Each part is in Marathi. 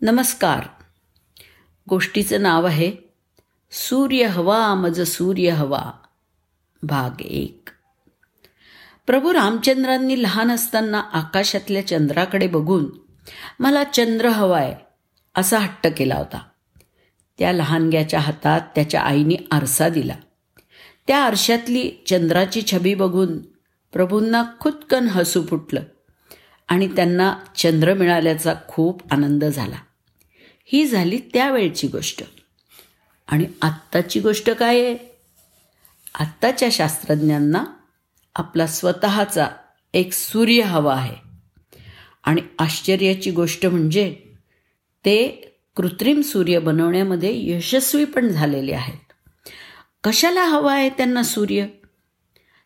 नमस्कार. गोष्टीचं नाव आहे सूर्य हवा मज सूर्य हवा. भाग एक. प्रभू रामचंद्रांनी लहान असताना आकाशातल्या चंद्राकडे बघून मला चंद्र हवाय असा हट्ट केला होता. त्या लहानग्याच्या हातात त्याच्या आईने आरसा दिला. त्या आरशातली चंद्राची छबी बघून प्रभूंना खुदकन हसू फुटलं. आणि त्यांना चंद्र मिळाल्याचा खूप आनंद झाला. ही झाली त्यावेळची गोष्ट. आणि आत्ताची गोष्ट काय आहे? आत्ताच्या शास्त्रज्ञांना आपला स्वतःचा एक सूर्य हवा आहे. आणि आश्चर्याची गोष्ट म्हणजे ते कृत्रिम सूर्य बनवण्यामध्ये यशस्वी पण झालेले आहेत. कशाला हवा आहे त्यांना सूर्य?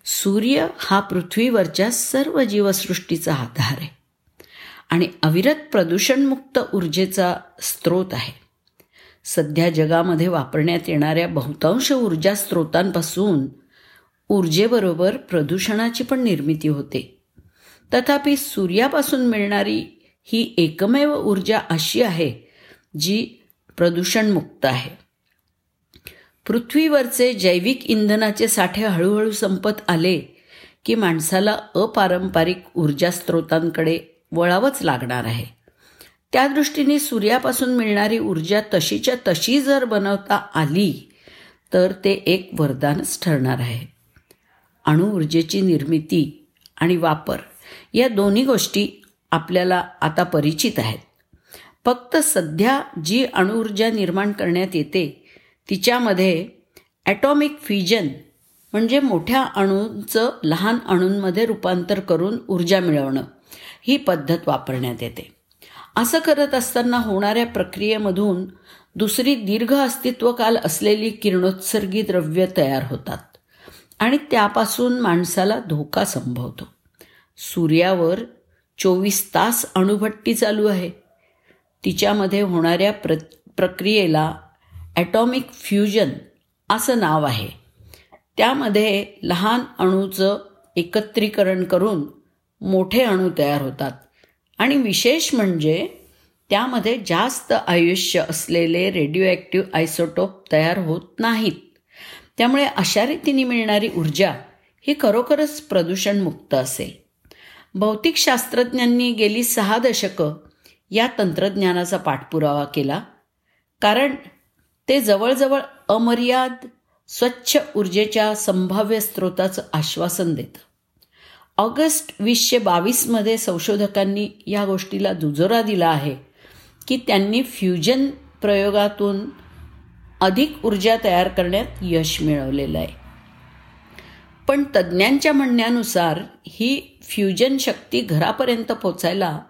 सूर्य हा पृथ्वीवरच्या सर्व जीवसृष्टीचा आधार आहे. आणि अविरत प्रदूषणमुक्त ऊर्जेचा स्रोत आहे. सध्या जगामध्ये वापरण्यात येणाऱ्या बहुतांश ऊर्जा स्रोतांपासून ऊर्जेबरोबर प्रदूषणाची पण निर्मिती होते. तथापि सूर्यापासून मिळणारी ही एकमेव ऊर्जा अशी आहे जी प्रदूषणमुक्त आहे. पृथ्वीवरचे जैविक इंधनाचे साठे हळूहळू संपत आले की माणसाला अपारंपरिक ऊर्जा स्रोतांकडे वळावंच लागणार आहे. त्या दृष्टीने सूर्यापासून मिळणारी ऊर्जा तशीच्या तशी जर बनवता आली तर ते एक वरदानच ठरणार आहे. अणुऊर्जेची निर्मिती आणि वापर या दोन्ही गोष्टी आपल्याला आता परिचित आहेत. फक्त सध्या जी अणुऊर्जा निर्माण करण्यात येते तिच्यामध्ये ॲटॉमिक फ्युजन म्हणजे मोठ्या अणूंचं लहान अणूंमध्ये रूपांतर करून ऊर्जा मिळवणं ही पद्धत वापरण्यात येते. असं करत असताना होणाऱ्या प्रक्रियेमधून दुसरी दीर्घ अस्तित्वकाल असलेली किरणोत्सर्गी द्रव्य तयार होतात आणि त्यापासून माणसाला धोका संभवतो. सूर्यावर चोवीस तास अणुभट्टी चालू आहे. तिच्यामध्ये होणाऱ्या प्र प्रक्रियेला ॲटॉमिक फ्युजन असं नाव आहे. त्यामध्ये लहान अणूचं एकत्रीकरण करून मोठे अणू तयार होतात. आणि विशेष म्हणजे त्यामध्ये जास्त आयुष्य असलेले रेडिओ ॲक्टिव्ह आयसोटोप तयार होत नाहीत. त्यामुळे अशा रीतीने मिळणारी ऊर्जा ही खरोखरच प्रदूषणमुक्त असेल. भौतिकशास्त्रज्ञांनी गेली सहा दशकं या तंत्रज्ञानाचा पाठपुरावा केला. कारण ते जवळजवळ अमर्याद स्वच्छ ऊर्जेच्या संभाव्य स्रोताचं आश्वासन देतं. ऑगस्ट वीसशे बावीसमध्ये संशोधकांनी या गोष्टीला दुजोरा दिला आहे की त्यांनी फ्युजन प्रयोगातून अधिक ऊर्जा तयार करण्यात यश मिळवलेलं आहे. पण तज्ज्ञांच्या म्हणण्यानुसार ही फ्युजन शक्ती घरापर्यंत पोचायला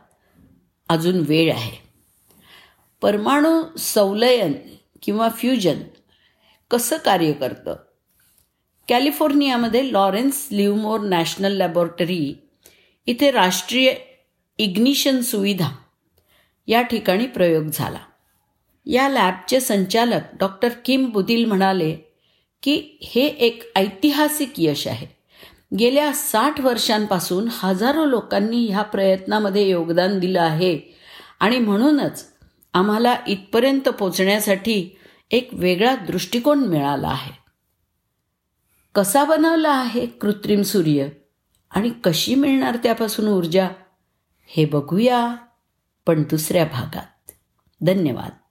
अजून वेळ आहे. परमाणू संलयन किंवा फ्युजन कसं कार्य करतं? कॅलिफोर्नियामध्ये लॉरेन्स लिव्हमोर नॅशनल लॅबॉरेटरी इथे राष्ट्रीय इग्निशन सुविधा या ठिकाणी प्रयोग झाला. या लॅबचे संचालक डॉक्टर किम बुदिल म्हणाले की हे एक ऐतिहासिक यश आहे. गेल्या साठ वर्षांपासून हजारो लोकांनी ह्या प्रयत्नामध्ये योगदान दिलं आहे आणि म्हणूनच आम्हाला इथपर्यंत पोचण्यासाठी एक वेगळा दृष्टिकोन मिळाला आहे. कसा बनवला आहे कृत्रिम सूर्य आणि कशी मिळणार त्यापासून ऊर्जा हे बघूया पण दुसऱ्या भागात. धन्यवाद.